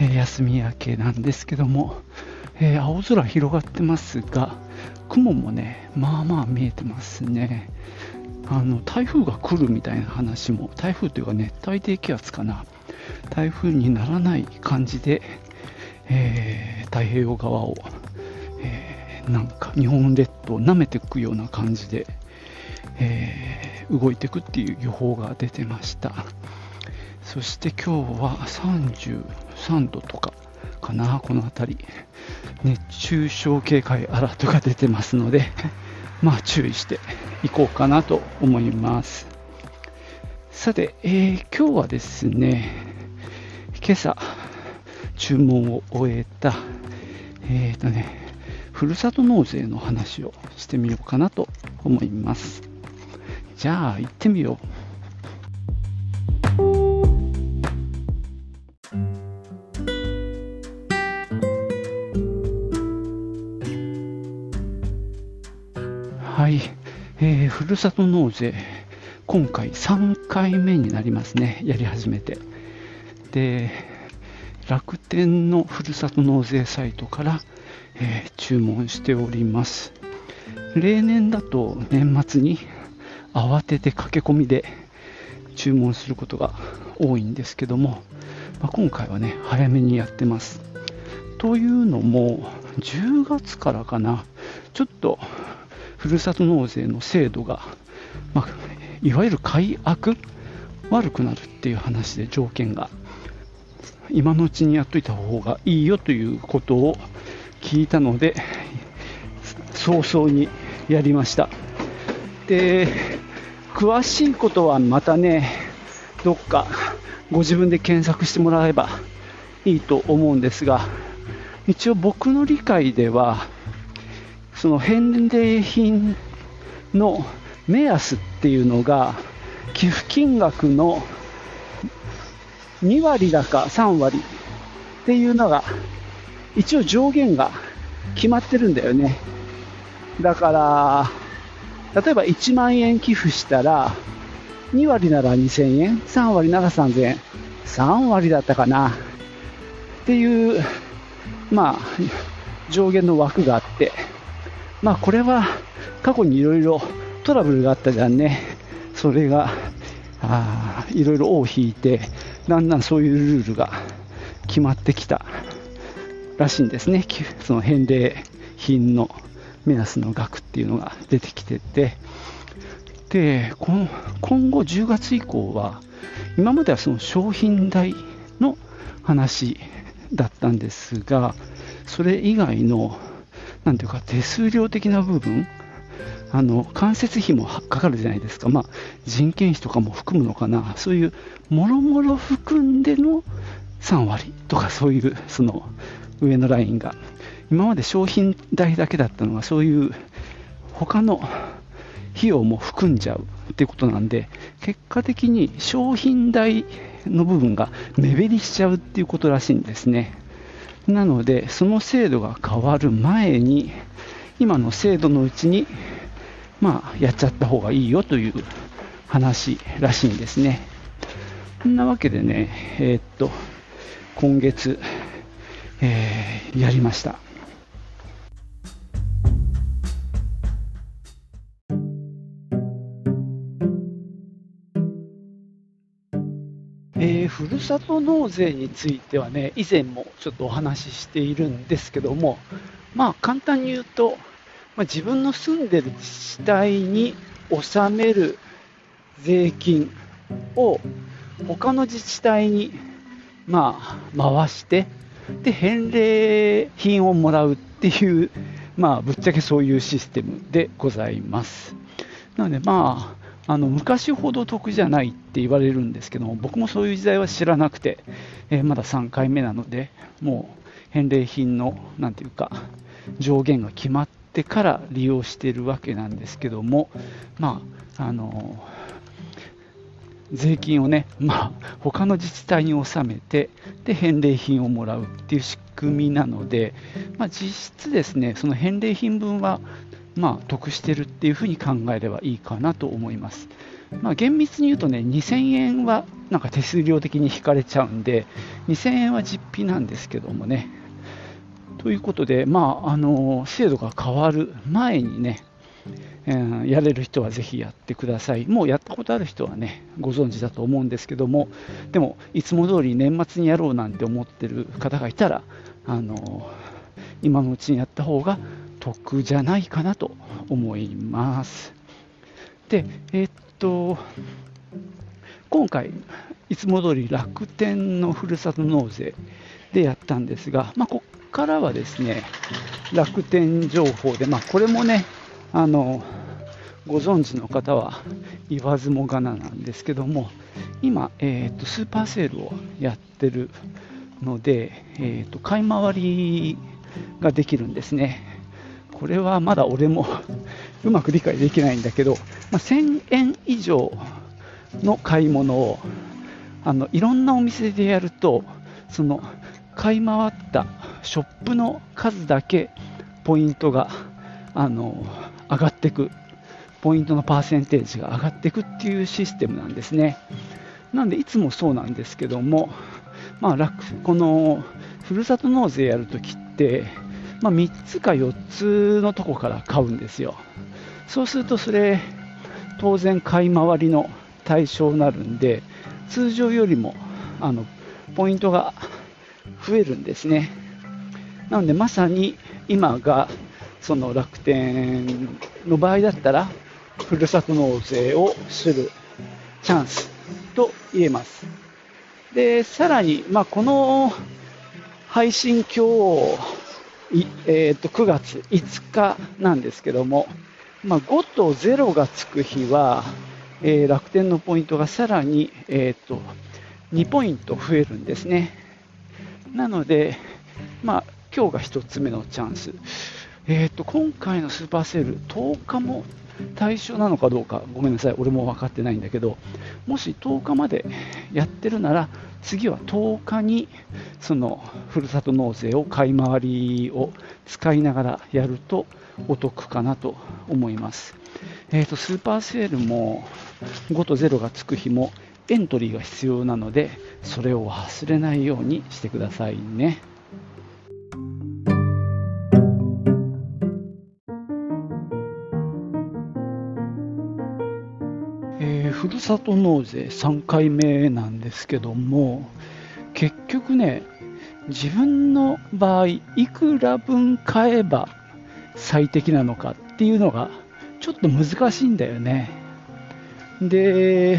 え休み明けなんですけども、え青空広がってますが、雲もね、まあまあ見えてますね。あの台風が来るみたいな話も、台風というか熱帯低気圧かな、台風にならない感じで、えー太平洋側を、えーなんか日本列島を舐めていくような感じで、えー動いていくっていう予報が出てました。そして今日は3度とかかな、この辺り。熱中症警戒アラートが出てますので、まあ注意していこうかなと思います。さて、えー今日はですね、今朝注文を終えた、えーとね、ふるさと納税の話をしてみようかなと思います。じゃあ行ってみよう。ふるさと納税、今回3回目になりますね、やり始めて。で、楽天のふるさと納税サイトから、えー注文しております。例年だと年末に慌てて駆け込みで注文することが多いんですけども、まあ今回はね、早めにやってます。というのも、10月からかな、ちょっとふるさと納税の制度が、まあ、いわゆる改悪、悪くなるっていう話で条件が、今のうちにやっといた方がいいよということを聞いたので、早々にやりました。で、詳しいことはまたね、どっかご自分で検索してもらえばいいと思うんですが、一応僕の理解では、その返礼品の目安っていうのが、寄付金額の2割だか3割っていうのが、一応上限が決まってるんだよね。だから、例えば1万円寄付したら、2割なら2000円、3割なら3000円、3割だったかなっていう、まあ、上限の枠があって、まあこれは過去にいろいろトラブルがあったじゃんね。それが、あーいろいろ尾を引いて、だんだんそういうルールが決まってきたらしいんですね。その返礼品の目安の額っていうのが出てきてて、で、この今後10月以降は、今まではその商品代の話だったんですが、それ以外の、なんていうか、手数料的な部分、あの間接費もかかるじゃないですか、まあ、人件費とかも含むのかな、そういうもろもろ含んでの3割とか、そういうその上のラインが、今まで商品代だけだったのが、そういう他の費用も含んじゃうってことなんで、結果的に商品代の部分が目減りしちゃうっていうことらしいんですね。なので、その制度が変わる前に、今の制度のうちに、まあ、やっちゃった方がいいよという話らしいんですね。そんなわけでね、えーっと、今月、えーやりました。るさと納税についてはね、以前もちょっとお話ししているんですけども、まあ簡単に言うと、まあ、自分の住んでる自治体に納める税金を他の自治体にまあ回して、で、返礼品をもらうっていう、まあぶっちゃけそういうシステムでございます。なのでまあ、あの昔ほど得じゃないって言われるんですけども、僕もそういう時代は知らなくて、えーまだ3回目なので、もう返礼品のなんていうか上限が決まってから利用しているわけなんですけども、まあ、あの税金をね、まあ、他の自治体に納めてで返礼品をもらうっていう仕組みなので、まあ、実質ですねその返礼品分はまあ、得してるっていうふうに考えればいいかなと思います。まあ、厳密に言うとね、2000円はなんか手数料的に引かれちゃうんで、2000円は実費なんですけどもね。ということで、まあ、あの制度が変わる前にね、えー、やれる人はぜひやってください。もうやったことある人はね、ご存知だと思うんですけども、でも、いつも通り年末にやろうなんて思ってる方がいたら、あの今のうちにやった方が得じゃないかなと思います。で、え、っと、今回、いつも通り楽天のふるさと納税でやったんですが、まあ、ここからはですね、楽天情報で、まあ、これもね、あの、ご存知の方は言わずもがななんですけども、今、えーと、スーパーセールをやってるので、えーと買い回りができるんですね。これはまだ俺も うまく理解できないんだけど、まあ、1000円以上の買い物をあのいろんなお店でやるとその買い回ったショップの数だけポイントがあの上がっていく。ポイントのパーセンテージが上がっていくっていうシステムなんですね。なんでいつもそうなんですけども、まあ、楽このふるさと納税やるときってまあ、3つか4つのとこから買うんですよ。そうするとそれ当然買い回りの対象になるんで通常よりもあのポイントが増えるんですね。なのでまさに今がその楽天の場合だったらふるさと納税をするチャンスと言えます。で、さらに、まあ、この配信今日えー、と9月5日なんですけども、まあ、5と0がつく日は、えー、楽天のポイントがさらに、えー、と2ポイント増えるんですね。なので、まあ、今日が1つ目のチャンス。えー、と今回のスーパーセール、10日も対象なのかどうか、ごめんなさい、俺も分かってないんだけど、もし10日までやってるなら、次は10日にそのふるさと納税を買い回りを使いながらやるとお得かなと思います。えーと、スーパーセールも5と0がつく日もエントリーが必要なのでそれを忘れないようにしてくださいね。ふるさと納税3回目なんですけども結局ね自分の場合いくら分買えば最適なのかっていうのがちょっと難しいんだよね。で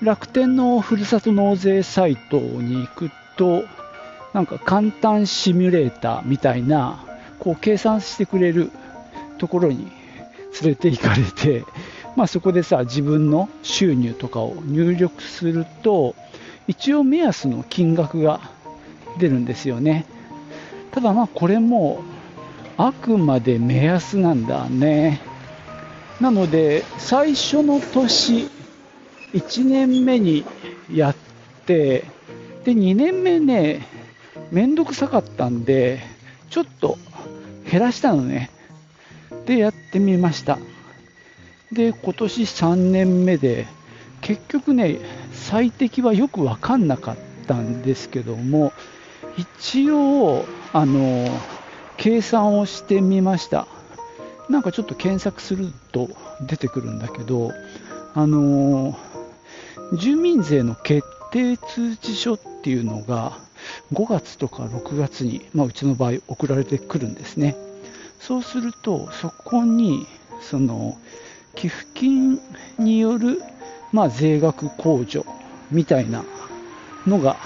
楽天のふるさと納税サイトに行くとなんか簡単シミュレーターみたいなこう計算してくれるところに連れて行かれてまあ、そこでさ自分の収入とかを入力すると一応目安の金額が出るんですよね。ただまあこれもあくまで目安なんだね。なので最初の年1年目にやってで2年目ねめんどくさかったんでちょっと減らしたのね。でやってみました。で、今年3年目で、結局ね、最適はよく分かんなかったんですけども、一応、あの、計算をしてみました。なんかちょっと検索すると出てくるんだけど、あの、住民税の決定通知書っていうのが、5月とか6月に、まあ、うちの場合送られてくるんですね。そうすると、そこに、その、寄付金による、まあ、税額控除みたいなのが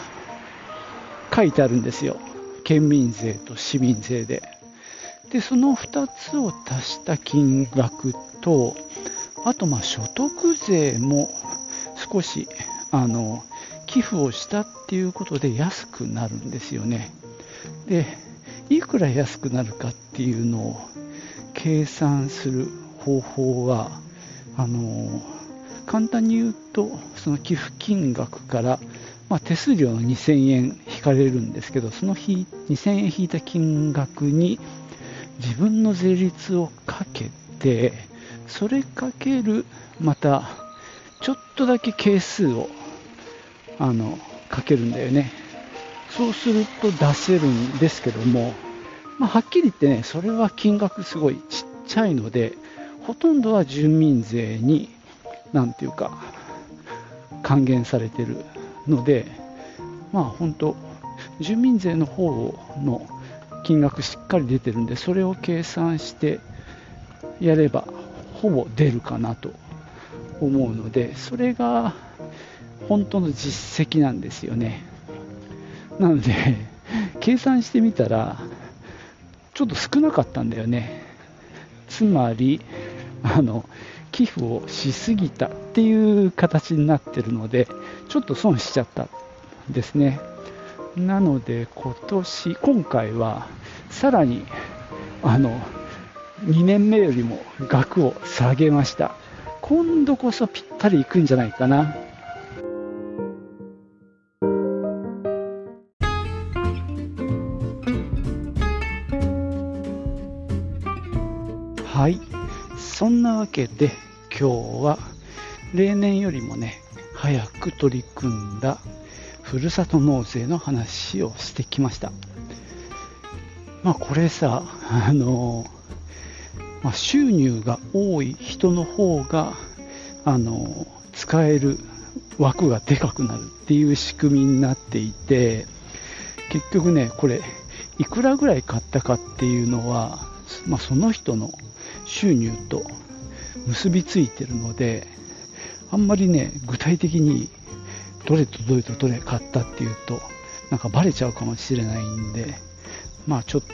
書いてあるんですよ。県民税と市民税で。で、その2つを足した金額と、あと、ま、所得税も少し、あの、寄付をしたっていうことで安くなるんですよね。で、いくら安くなるかっていうのを計算する方法は、あの簡単に言うと、その寄付金額から、まあ、手数料の2000円引かれるんですけど、その日2000円引いた金額に自分の税率をかけて、それかけるまたちょっとだけ係数をあのかけるんだよね。そうすると出せるんですけども、まあ、はっきり言ってね、それは金額すごいちっちゃいので、ほとんどは住民税に、なんていうか、還元されてるので、まあ本当、住民税の方の金額しっかり出てるんで、それを計算してやれば、ほぼ出るかなと思うので、それが本当の実績なんですよね。なので、計算してみたら、ちょっと少なかったんだよね。つまり、あの、寄付をしすぎたっていう形になってるので、ちょっと損しちゃったんですね。なので、今年、今回は、さらに、あの、2年目よりも額を下げました。今度こそぴったりいくんじゃないかな。そんなわけで今日は例年よりもね、早く取り組んだふるさと納税の話をしてきました。まあこれさ、あのまあ、収入が多い人の方があの使える枠がでかくなるっていう仕組みになっていて結局ねこれいくらぐらい買ったかっていうのは、まあ、その人の収入と結びついてるのであんまりね具体的にどれとどれとどれ買ったっていうとなんかバレちゃうかもしれないんでまあちょっと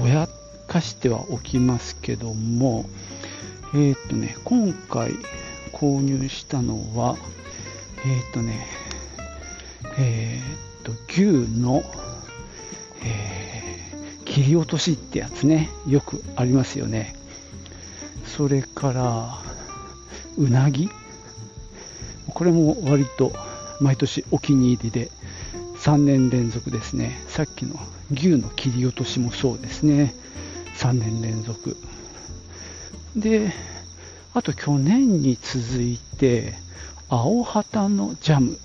ぼやかしてはおきますけども、えっ、とね、今回購入したのは、えっ、とね、えっ、と、牛の、え切り落としってやつね、よくありますよね。それから、うなぎ？これも割と毎年お気に入りで3年連続ですね。さっきの牛の切り落としもそうですね。3年連続。であと去年に続いて青旗のジャム。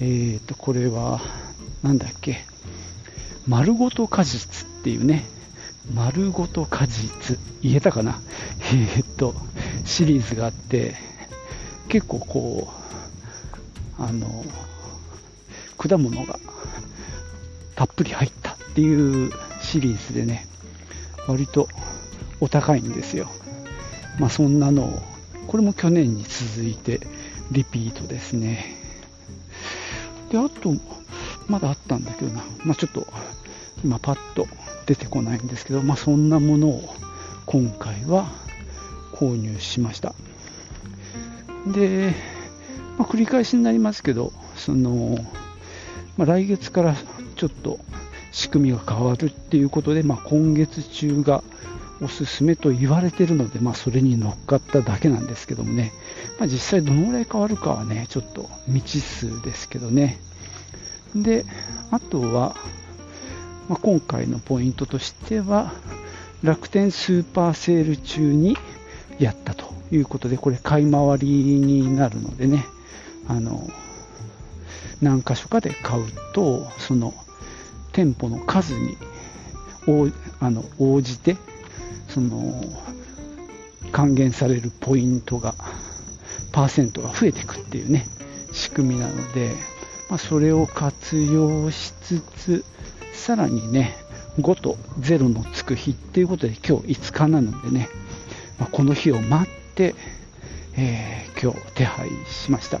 えーとこれはなんだっけ？丸ごと果実っていうね。丸ごと果実言えたかな？えー、っとシリーズがあって結構こうあの果物がたっぷり入ったっていうシリーズでね割とお高いんですよ。まあそんなのを、これも去年に続いてリピートですね。で、あと、まだあったんだけどな、まあちょっと今パッと出てこないんですけど、まあそんなものを今回は購入しました。で、まあ、繰り返しになりますけど、その、まあ、来月からちょっと仕組みが変わるっていうことで、まあ、今月中がおすすめと言われてるので、まあ、それに乗っかっただけなんですけどもね、まあ、実際どのぐらい変わるかはね、ちょっと未知数ですけどね。で、あとは、まあ、今回のポイントとしては、楽天スーパーセール中にやったということで、これ買い回りになるのでね、あの、何箇所かで買うと、その店舗の数にあの応じてその還元されるポイントがパーセントが増えていくっていうね仕組みなので、まあ、それを活用しつつさらにね5と0のつく日っていうことで今日5日なのでね、まあ、この日を待って、えー、今日手配しました、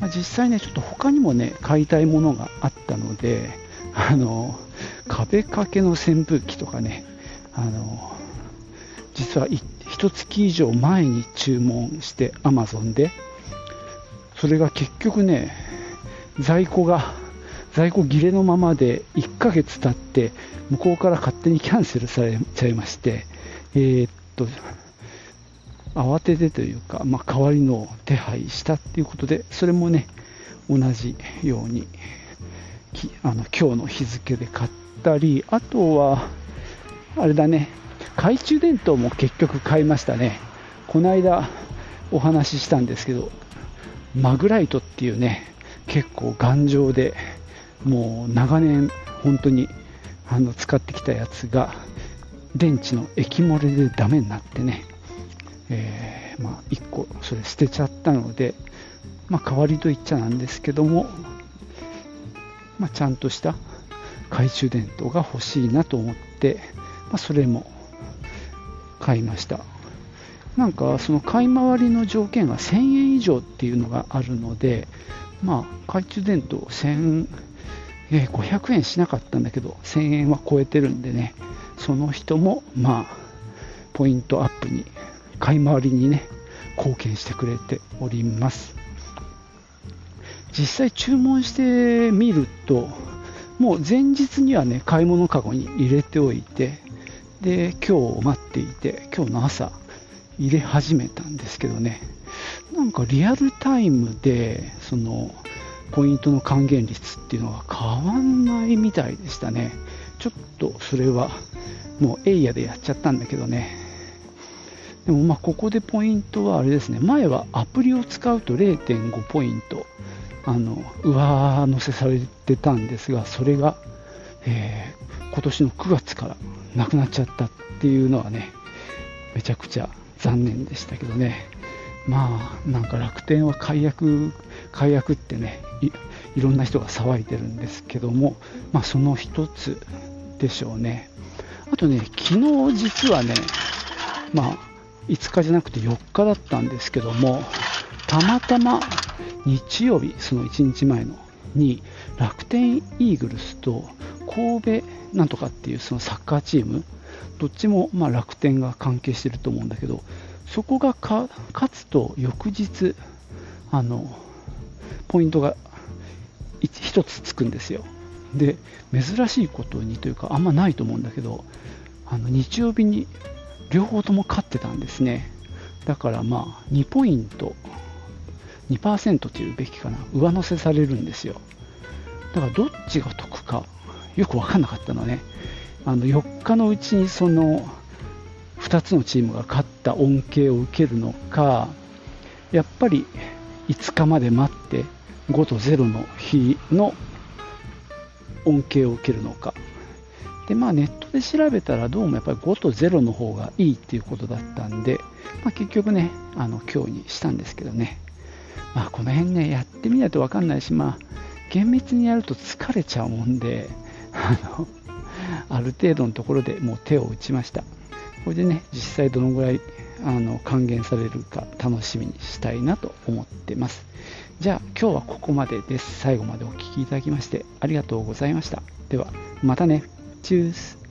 まあ、実際ねちょっと他にもね買いたいものがあったのであの壁掛けの扇風機とかねあの実は1月以上前に注文して Amazon でそれが結局ね在庫が在庫切れのままで1ヶ月経って向こうから勝手にキャンセルされちゃいまして、えー、っと慌ててというか、まあ、代わりの手配したっていうことでそれもね同じようにあの今日の日付で買ったりあとはあれだね懐中電灯も結局買いましたね。この間お話ししたんですけどマグライトっていうね結構頑丈でもう長年本当にあの使ってきたやつが電池の液漏れでダメになってね、えー、まあ、1個それ捨てちゃったので、まあ、代わりと言っちゃなんですけども、まあ、ちゃんとした懐中電灯が欲しいなと思って、まそれも買いました。なんかその買い回りの条件が1000円以上っていうのがあるのでまあ懐中電灯1000円えー、500円しなかったんだけど1000円は超えてるんでね。その人もまあポイントアップに買い回りにね貢献してくれております。実際注文してみるともう前日にはね買い物かごに入れておいてで今日待っていて今日の朝入れ始めたんですけどね。なんかリアルタイムでそのポイントの還元率っていうのは変わんないみたいでしたね。ちょっとそれはもうエイヤでやっちゃったんだけどね。でもまあここでポイントはあれですね、前はアプリを使うと0.5ポイントあの上乗せされてたんですが、それが、えー、今年の9月からなくなっちゃったっていうのはね、めちゃくちゃ残念でしたけどね。まあなんか楽天は解約解約ってねいろんな人が騒いでるんですけども、まあ、その一つでしょうね。あとね昨日実はねまあ5日じゃなくて4日だったんですけどもたまたま日曜日その1日前のに楽天イーグルスと神戸なんとかっていうそのサッカーチームどっちもま楽天が関係してると思うんだけどそこが勝つと翌日あのポイントが1つつくんですよ。で珍しいことにというかあんまないと思うんだけどあの日曜日に両方とも勝ってたんですね。だからまあ2ポイント2%というべきかな。上乗せされるんですよ。だからどっちが得かよく分かんなかったのね。あの4日のうちにその2つのチームが勝った恩恵を受けるのかやっぱり5日まで待って5と0の日の恩恵を受けるのか。でまあネットで調べたらどうもやっぱり5と0の方がいいっていうことだったんで、まあ、結局ねあの今日にしたんですけどね。まあこの辺ねやってみないと分かんないしまあ厳密にやると疲れちゃうもんであのある程度のところでもう手を打ちました。これでね実際どのぐらいあの還元されるか楽しみにしたいなと思ってます。じゃあ今日はここまでです。最後までお聴きいただきましてありがとうございました。ではまたね。チュース。